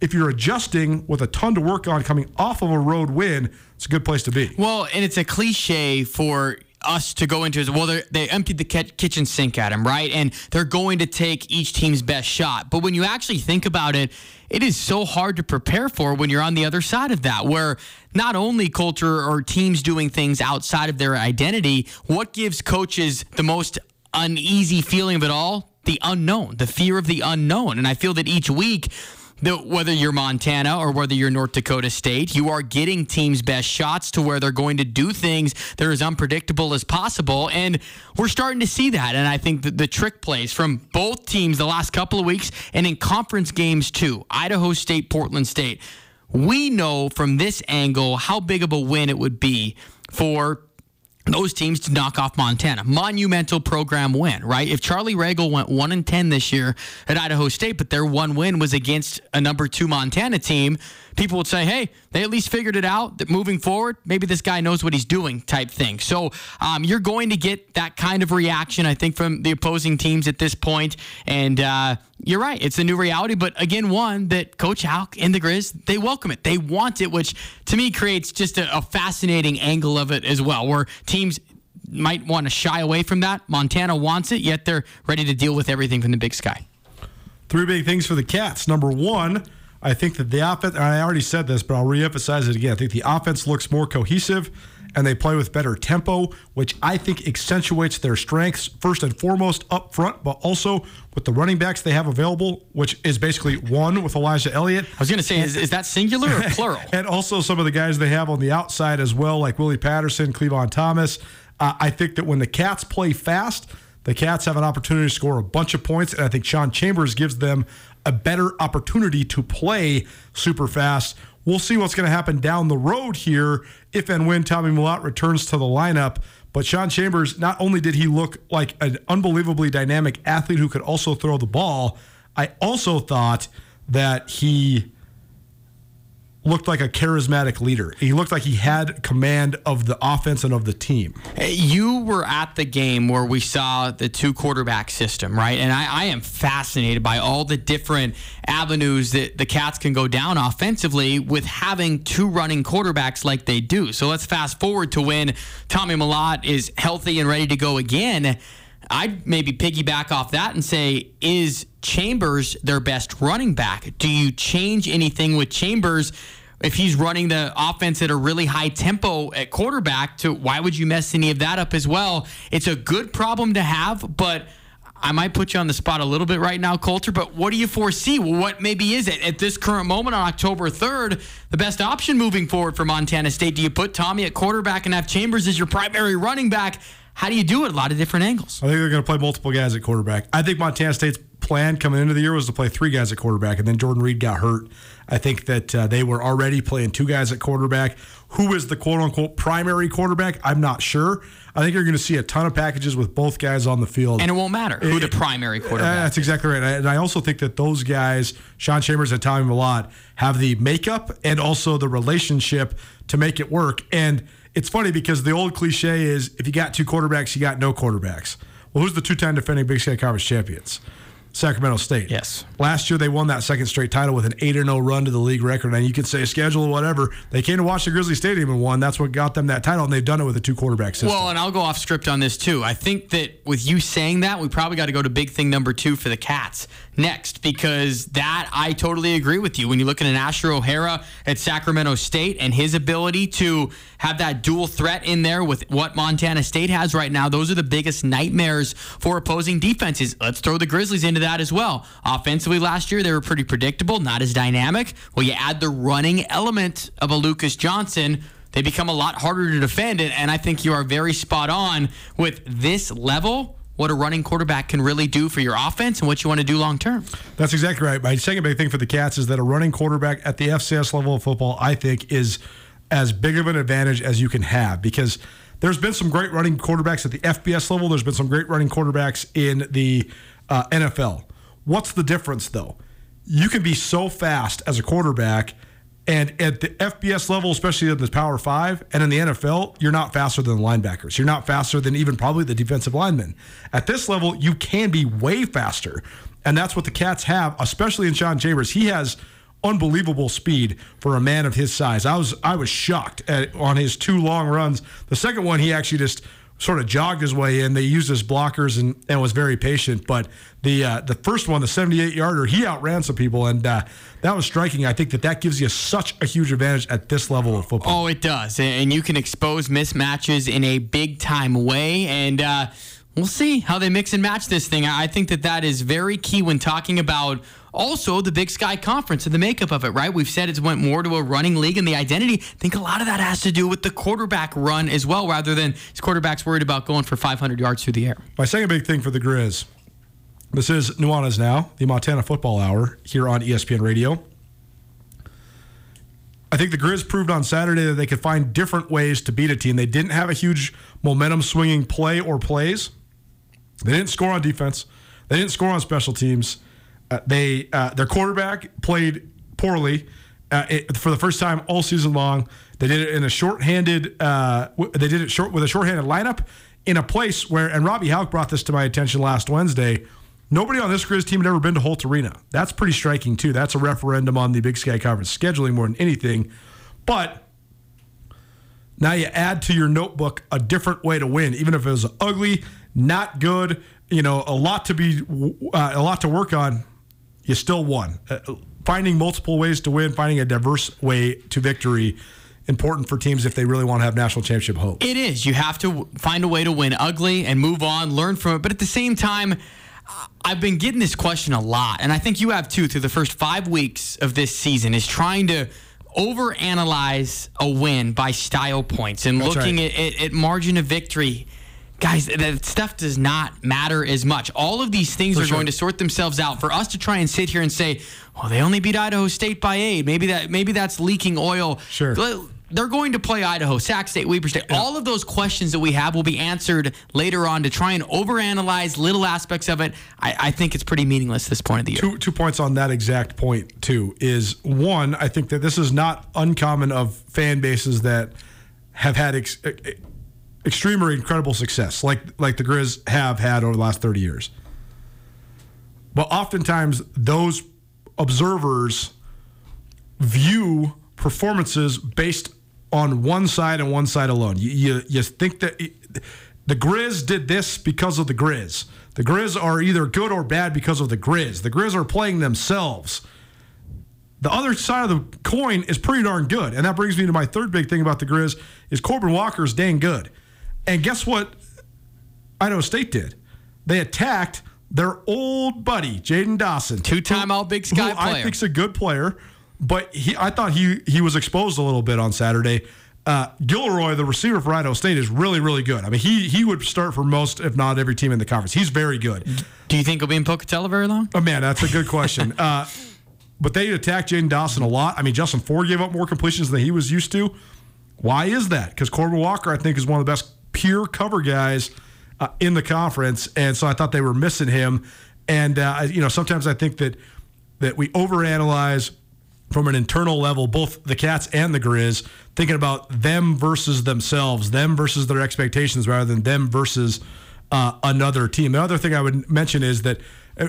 if you're adjusting with a ton to work on coming off of a road win, it's a good place to be. Well, and it's a cliche for us to go into is well they emptied the kitchen sink at him right and they're going to take each team's best shot but when you actually think about it it is so hard to prepare for when you're on the other side of that where not only culture or teams doing things outside of their identity what gives coaches the most uneasy feeling of it all? The unknown the fear of the unknown. And i feel that each week the, whether you're Montana or whether you're North Dakota State, you are getting teams' best shots to where they're going to do things that are as unpredictable as possible. And we're starting to see that. And I think the trick plays from both teams the last couple of weeks and in conference games too Idaho State, Portland State. We know from this angle how big of a win it would be for those teams to knock off Montana. Monumental program win, right? If Charlie Ragle went 1 and 10 this year at Idaho State, but their one win was against a number 2 Montana team, people would say, hey, they at least figured it out that moving forward, maybe this guy knows what he's doing type thing. So um, you're going to get that kind of reaction, I think, from the opposing teams at this point. And uh, you're right, it's a new reality. But again, one that Coach Hauck and the Grizz, they welcome it. They want it, which to me creates just a, a fascinating angle of it as well, where teams might want to shy away from that. Montana wants it, yet they're ready to deal with everything from the big sky. Three big things for the Cats. Number one, I think that the offense, I already said this, but I'll reemphasize it again. I think the offense looks more cohesive and they play with better tempo, which I think accentuates their strengths, first and foremost up front, but also with the running backs they have available, which is basically one with Elijah Elliott. I was going to say, is, is that singular or plural? and also some of the guys they have on the outside as well, like Willie Patterson, Clevan Thomas. Uh, I think that when the Cats play fast, the Cats have an opportunity to score a bunch of points, and I think Sean Chambers gives them a better opportunity to play super fast. We'll see what's going to happen down the road here if and when Tommy Mellott returns to the lineup. But Sean Chambers, not only did he look like an unbelievably dynamic athlete who could also throw the ball, I also thought that he looked like a charismatic leader. He looked like he had command of the offense and of the team. You were at the game where we saw the two quarterback system, right? And I, I, am fascinated by all the different avenues that the Cats can go down offensively with having two running quarterbacks like they do. So let's fast forward to when Tommy Mellott is healthy and ready to go again. I'd maybe piggyback off that and say, is Chambers their best running back? Do you change anything with Chambers if he's running the offense at a really high tempo at quarterback? To why would you mess any of that up as well? It's a good problem to have, but I might put you on the spot a little bit right now, Colter, but what do you foresee? What maybe is it at this current moment on October 3rd the best option moving forward for Montana State? Do you put Tommy at quarterback and have Chambers as your primary running back? How do you do it? A lot of different angles. I think they're going to play multiple guys at quarterback. I think Montana State's plan coming into the year was to play three guys at quarterback, and then Jordan Reed got hurt. I think that uh, they were already playing two guys at quarterback. Who is the quote unquote primary quarterback? I'm not sure. I think you're going to see a ton of packages with both guys on the field. And it won't matter who the primary quarterback uh, That's exactly right. And I also think that those guys, Sean Chambers and Tommy Mellott, have the makeup and also the relationship to make it work. And it's funny because the old cliche is if you got two quarterbacks, you got no quarterbacks. Well, who's the two time defending Big Sky Conference champions? Sacramento State. Yes. Last year they won that second straight title with an 8 0 run to the league record. And you can say schedule or whatever. They came to watch the Grizzly Stadium and won. That's what got them that title. And they've done it with a two quarterback system. Well, and I'll go off script on this too. I think that with you saying that, we probably got to go to big thing number two for the Cats next because that I totally agree with you. When you look at an Asher O'Hara at Sacramento State and his ability to have that dual threat in there with what Montana State has right now, those are the biggest nightmares for opposing defenses. Let's throw the Grizzlies into that as well. Offensively, last year they were pretty predictable, not as dynamic. Well, you add the running element of a Lucas Johnson they become a lot harder to defend. And I think you are very spot on with this level what a running quarterback can really do for your offense and what you want to do long term. That's exactly right. My second big thing for the Cats is that a running quarterback at the FCS level of football, I think, is as big of an advantage as you can have because there's been some great running quarterbacks at the FBS level. There's been some great running quarterbacks in the uh, NFL. What's the difference, though? You can be so fast as a quarterback, and at the FBS level, especially in the Power Five, and in the NFL, you're not faster than the linebackers. You're not faster than even probably the defensive linemen. At this level, you can be way faster. And that's what the Cats have, especially in Sean Chambers. He has unbelievable speed for a man of his size. I was I was shocked at, on his two long runs. The second one, he actually just sort of jogged his way in. They used his blockers and, and was very patient. But the uh, the first one, the 78 yarder, he outran some people, and uh, that was striking. I think that that gives you such a huge advantage at this level of football. Oh, it does, and you can expose mismatches in a big time way, and. Uh, we'll see how they mix and match this thing. I think that that is very key when talking about also the Big Sky Conference and the makeup of it, right? We've said it's went more to a running league and the identity. I think a lot of that has to do with the quarterback run as well, rather than his quarterback's worried about going for 500 yards through the air. My second big thing for the Grizz. This is Nuanez Now, the Montana Football Hour here on ESPN Radio. I think the Grizz proved on Saturday that they could find different ways to beat a team. They didn't have a huge momentum swinging play or plays. They didn't score on defense. They didn't score on special teams. Uh, they uh, their quarterback played poorly, uh, it, for the first time all season long. They did it in a shorthanded. Uh, w- they did it short with a shorthanded lineup in a place where. And Bobby Hauck brought this to my attention last Wednesday. Nobody on this Grizz team had ever been to Holt Arena. That's pretty striking too. That's a referendum on the Big Sky Conference scheduling more than anything. But now you add to your notebook a different way to win, even if it was ugly, not good. You know, a lot to be, uh, a lot to work on. You still won. Uh, finding multiple ways to win, finding a diverse way to victory, important for teams if they really want to have national championship hope. It is. You have to find a way to win ugly and move on, learn from it. But at the same time, I've been getting this question a lot, and I think you have too through the first five weeks of this season, is trying to overanalyze a win by style points and That's looking right. at, at, at margin of victory. Guys, that stuff does not matter as much. All of these things For are sure. going to sort themselves out. For us to try and sit here and say, "Well, they only beat Idaho State by eight. Maybe that maybe that's leaking oil." Sure. They're going to play Idaho, Sac State, Weber State. All of those questions that we have will be answered later on. To try and overanalyze little aspects of it, I, I think it's pretty meaningless at this point of the year. two two points on that exact point too is one i think that this is not uncommon of fan bases that have had ex, extreme or incredible success like like the grizz have had over the last 30 years but oftentimes those observers view performances based on one side and one side alone. You, you, you think that it, the Grizz did this because of the Grizz. The Grizz are either good or bad because of the Grizz. The Grizz are playing themselves. The other side of the coin is pretty darn good. And that brings me to my third big thing about the Grizz is Corbin Walker is dang good. And guess what Idaho State did? They attacked their old buddy, Jaden Dawson. Two-time who- All-Big Sky who I player. think's a good player, but he I thought he he was exposed a little bit on Saturday. Uh, Gilroy, the receiver for Idaho State, is really, really good. I mean, he he would start for most, if not every team in the conference. He's very good. Do you think he'll be in Pocatello very long? Oh man, that's a good question. uh, but they attacked Jaden Dawson a lot. I mean, Justin Ford gave up more completions than he was used to. Why is that? Because Corbin Walker, I think, is one of the best pure cover guys uh, in the conference, and so I thought they were missing him. And uh, you know, sometimes I think that that we overanalyze from an internal level, both the Cats and the Grizz, thinking about them versus themselves, them versus their expectations, rather than them versus uh, another team. The other thing I would mention is that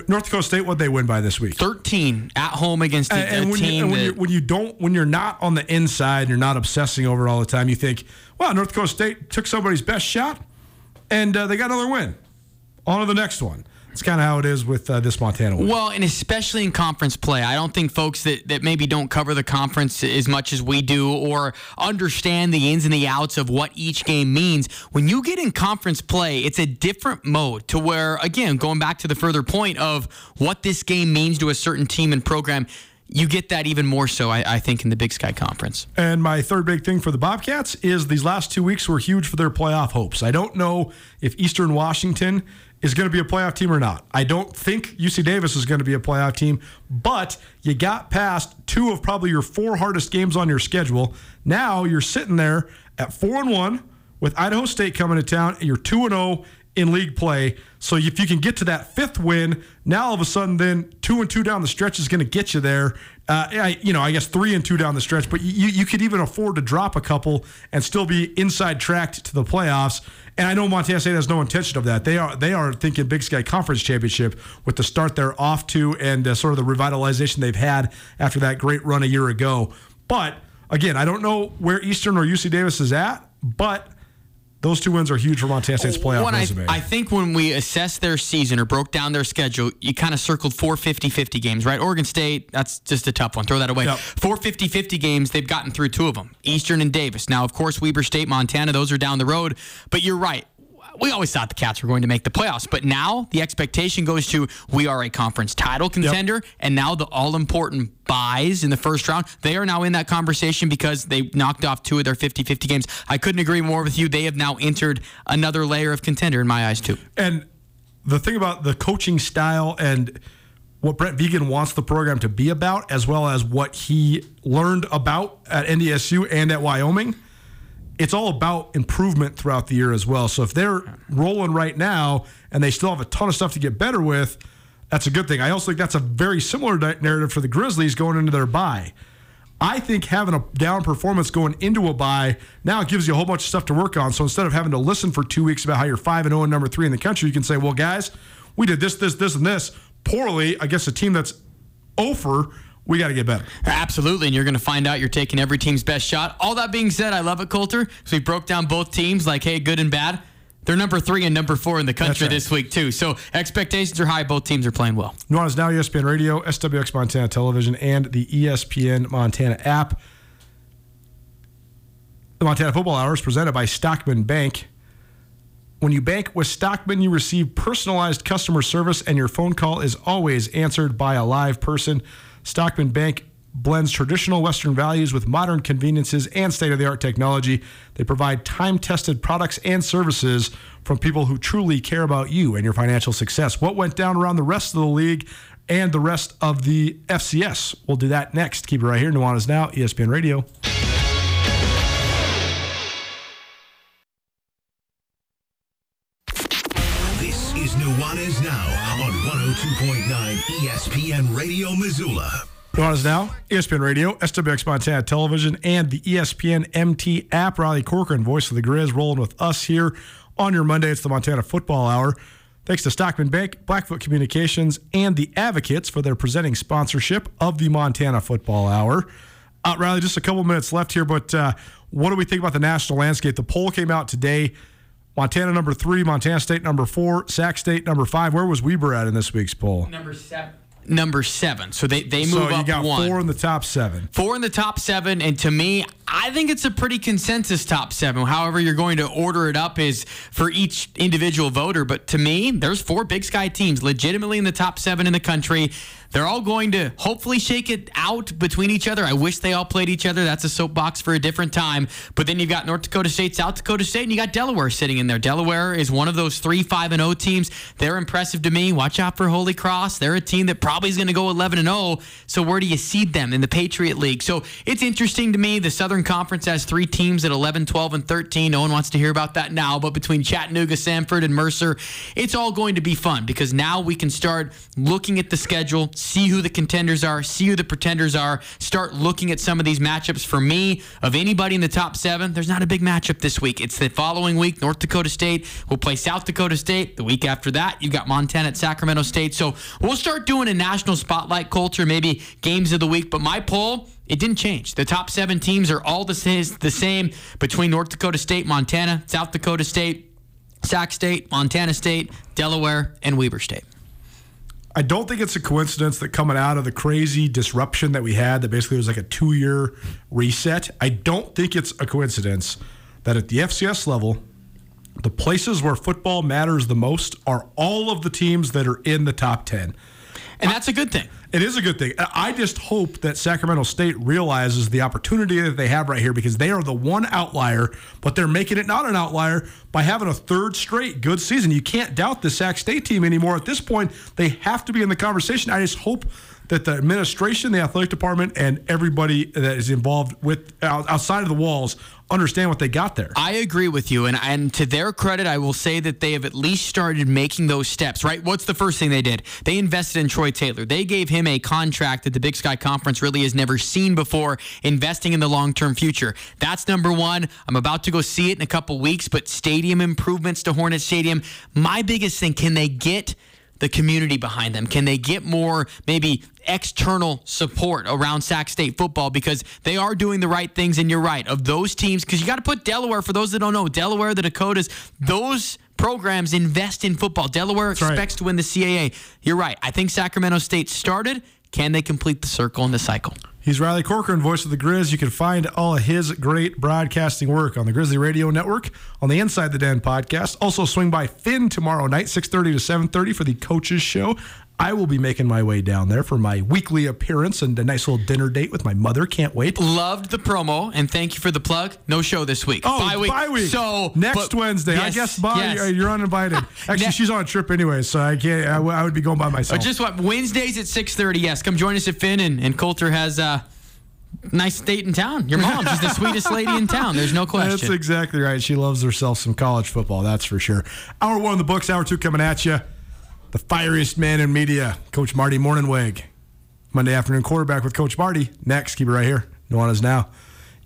North Dakota State, what they win by this week? 13 at home against a, And, and a when, you, team and when, you, when you don't, when you're not on the inside, and you're not obsessing over it all the time. You think, well, North Dakota State took somebody's best shot, and uh, they got another win. On to the next one. It's kind of how it is with uh, this Montana win. Well, and especially in conference play, I don't think folks that, that maybe don't cover the conference as much as we do or understand the ins and the outs of what each game means. When you get in conference play, it's a different mode to where, again, going back to the further point of what this game means to a certain team and program, you get that even more so, I, I think, in the Big Sky Conference. And my third big thing for the Bobcats is these last two weeks were huge for their playoff hopes. I don't know if Eastern Washington is going to be a playoff team or not. I don't think UC Davis is going to be a playoff team, but you got past two of probably your four hardest games on your schedule. Now you're sitting there at four and one with Idaho State coming to town, and you're two and zero in league play. So if you can get to that fifth win, now all of a sudden, then two and two down the stretch is going to get you there. Uh, I, you know, I guess three and two down the stretch, but you, you could even afford to drop a couple and still be inside tracked to the playoffs. And I know Montana State has no intention of that. They are they are thinking Big Sky Conference Championship with the start they're off to and uh, sort of the revitalization they've had after that great run a year ago. But again, I don't know where Eastern or UC Davis is at, but those two wins are huge for Montana State's playoff When I, resume. I think when we assessed their season or broke down their schedule, you kind of circled four 50 50 games, right? Oregon State, that's just a tough one. Throw that away. Yep. Four 50 50 games, they've gotten through two of them Eastern and Davis. Now, of course, Weber State, Montana, those are down the road. But you're right. We always thought the Cats were going to make the playoffs, but now the expectation goes to we are a conference title contender, and now the all important buys in the first round, they are now in that conversation because they knocked off two of their 50 50 games. I couldn't agree more with you. They have now entered another layer of contender in my eyes, too. And the thing about the coaching style and what Brent Vigen wants the program to be about, as well as what he learned about at NDSU and at Wyoming, it's all about improvement throughout the year as well. So if they're rolling right now and they still have a ton of stuff to get better with, that's a good thing. I also think that's a very similar narrative for the Grizzlies going into their bye. I think having a down performance going into a bye now it gives you a whole bunch of stuff to work on. So instead of having to listen for two weeks about how you're five and zero and number three in the country, you can say, "Well, guys, we did this, this, this, and this poorly against a team that's oh over. We got to get better." Absolutely, and you're going to find out you're taking every team's best shot. All that being said, I love it, Colter. So we broke down both teams like, hey, good and bad. They're number three and number four in the country right. this week too. So expectations are high. Both teams are playing well. Nuanez Now, ESPN Radio, SWX Montana Television, and the ESPN Montana app. The Montana Football Hour is presented by Stockman Bank. When you bank with Stockman, you receive personalized customer service, and your phone call is always answered by a live person. Stockman Bank blends traditional Western values with modern conveniences and state of the art technology. They provide time tested products and services from people who truly care about you and your financial success. What went down around the rest of the league and the rest of the FCS? We'll do that next. Keep it right here. Nuanez Now, ESPN Radio. 102.9 ESPN Radio Missoula. Nuanez Now, E ESPN Radio, SWX Montana Television, and the ESPN MT app. Riley Corcoran, voice of the Grizz, rolling with us here on your Monday. It's the Montana Football Hour. Thanks to Stockman Bank, Blackfoot Communications, and the Advocates for their presenting sponsorship of the Montana Football Hour. Uh, Riley, just a couple minutes left here, but uh, what do we think about the national landscape? The poll came out today. Montana number three, Montana State number four, Sac State number five. Where was Weber at in this week's poll? Number seven. Number seven. So they, they move So you up got one. four in the top seven. Four in the top seven, and to me, I think it's a pretty consensus top seven. However, you're going to order it up is for each individual voter. But to me, there's four Big Sky teams legitimately in the top seven in the country. They're all going to hopefully shake it out between each other. I wish they all played each other. That's a soapbox for a different time. But then you've got North Dakota State, South Dakota State, and you got Delaware sitting in there. Delaware is one of those three, five, and 0 teams. They're impressive to me. Watch out for Holy Cross. They're a team that probably is going to go 11 and 0. So where do you seed them in the Patriot League? So it's interesting to me. The Southern Conference has three teams at 11, 12, and 13. No one wants to hear about that now. But between Chattanooga, Samford, and Mercer, it's all going to be fun because now we can start looking at the schedule, see who the contenders are, see who the pretenders are, start looking at some of these matchups. For me, of anybody in the top seven, there's not a big matchup this week. It's the following week. North Dakota State will play South Dakota State. The week after that, you've got Montana at Sacramento State. So we'll start doing a national spotlight Colter, maybe games of the week. But my poll, it didn't change. The top seven teams are all the same, between North Dakota State, Montana, South Dakota State, Sac State, Montana State, Delaware, and Weber State. I don't think it's a coincidence that coming out of the crazy disruption that we had, that basically was like a two year reset, I don't think it's a coincidence that at the FCS level, the places where football matters the most are all of the teams that are in the top 10. And that's a good thing. It is a good thing. I just hope that Sacramento State realizes the opportunity that they have right here because they are the one outlier, but they're making it not an outlier by having a third straight good season. You can't doubt the Sac State team anymore. At this point, they have to be in the conversation. I just hope that the administration, the athletic department, and everybody that is involved with outside of the walls understand what they got there. I agree with you, and and to their credit, I will say that they have at least started making those steps. Right? What's the first thing they did? They invested in Troy Taylor. They gave him a contract that the Big Sky Conference really has never seen before, investing in the long term future. That's number one. I'm about to go see it in a couple weeks, but stadium improvements to Hornet Stadium. My biggest thing: can they get the community behind them? Can they get more maybe external support around Sac State football because they are doing the right things? And you're right, of those teams, because you got to put Delaware, for those that don't know, Delaware, the Dakotas, those programs invest in football. Delaware right. expects to win the CAA. You're right. I think Sacramento State started. Can they complete the circle and the cycle? He's Riley Corcoran, voice of the Grizz. You can find all of his great broadcasting work on the Grizzly Radio Network, on the Inside the Den podcast. Also, swing by Finn tomorrow night, 6.30 to 7.30 for the Coaches Show. I will be making my way down there for my weekly appearance and a nice little dinner date with my mother. Can't wait. Loved the promo, and thank you for the plug. No show this week. Oh, bye week. bye week. So next but- Wednesday, I guess. Bye. yes. You're- You're uninvited. Actually, Ne- she's on a trip anyway, so I can't. I, w- I would be going by Uh, myself. just what Wednesdays at six thirty. Yes, come join us at Finn and, and Colter has a nice date in town. Your mom, she's the sweetest lady in town. There's no question. That's exactly right. She loves herself some college football. That's for sure. Hour one of the books. Hour two coming at you. The fieriest man in media, Coach Marty Mornhinweg. Monday afternoon quarterback with Coach Marty. Next, keep it right here. Nuanez Now,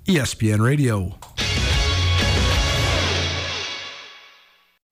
ESPN Radio.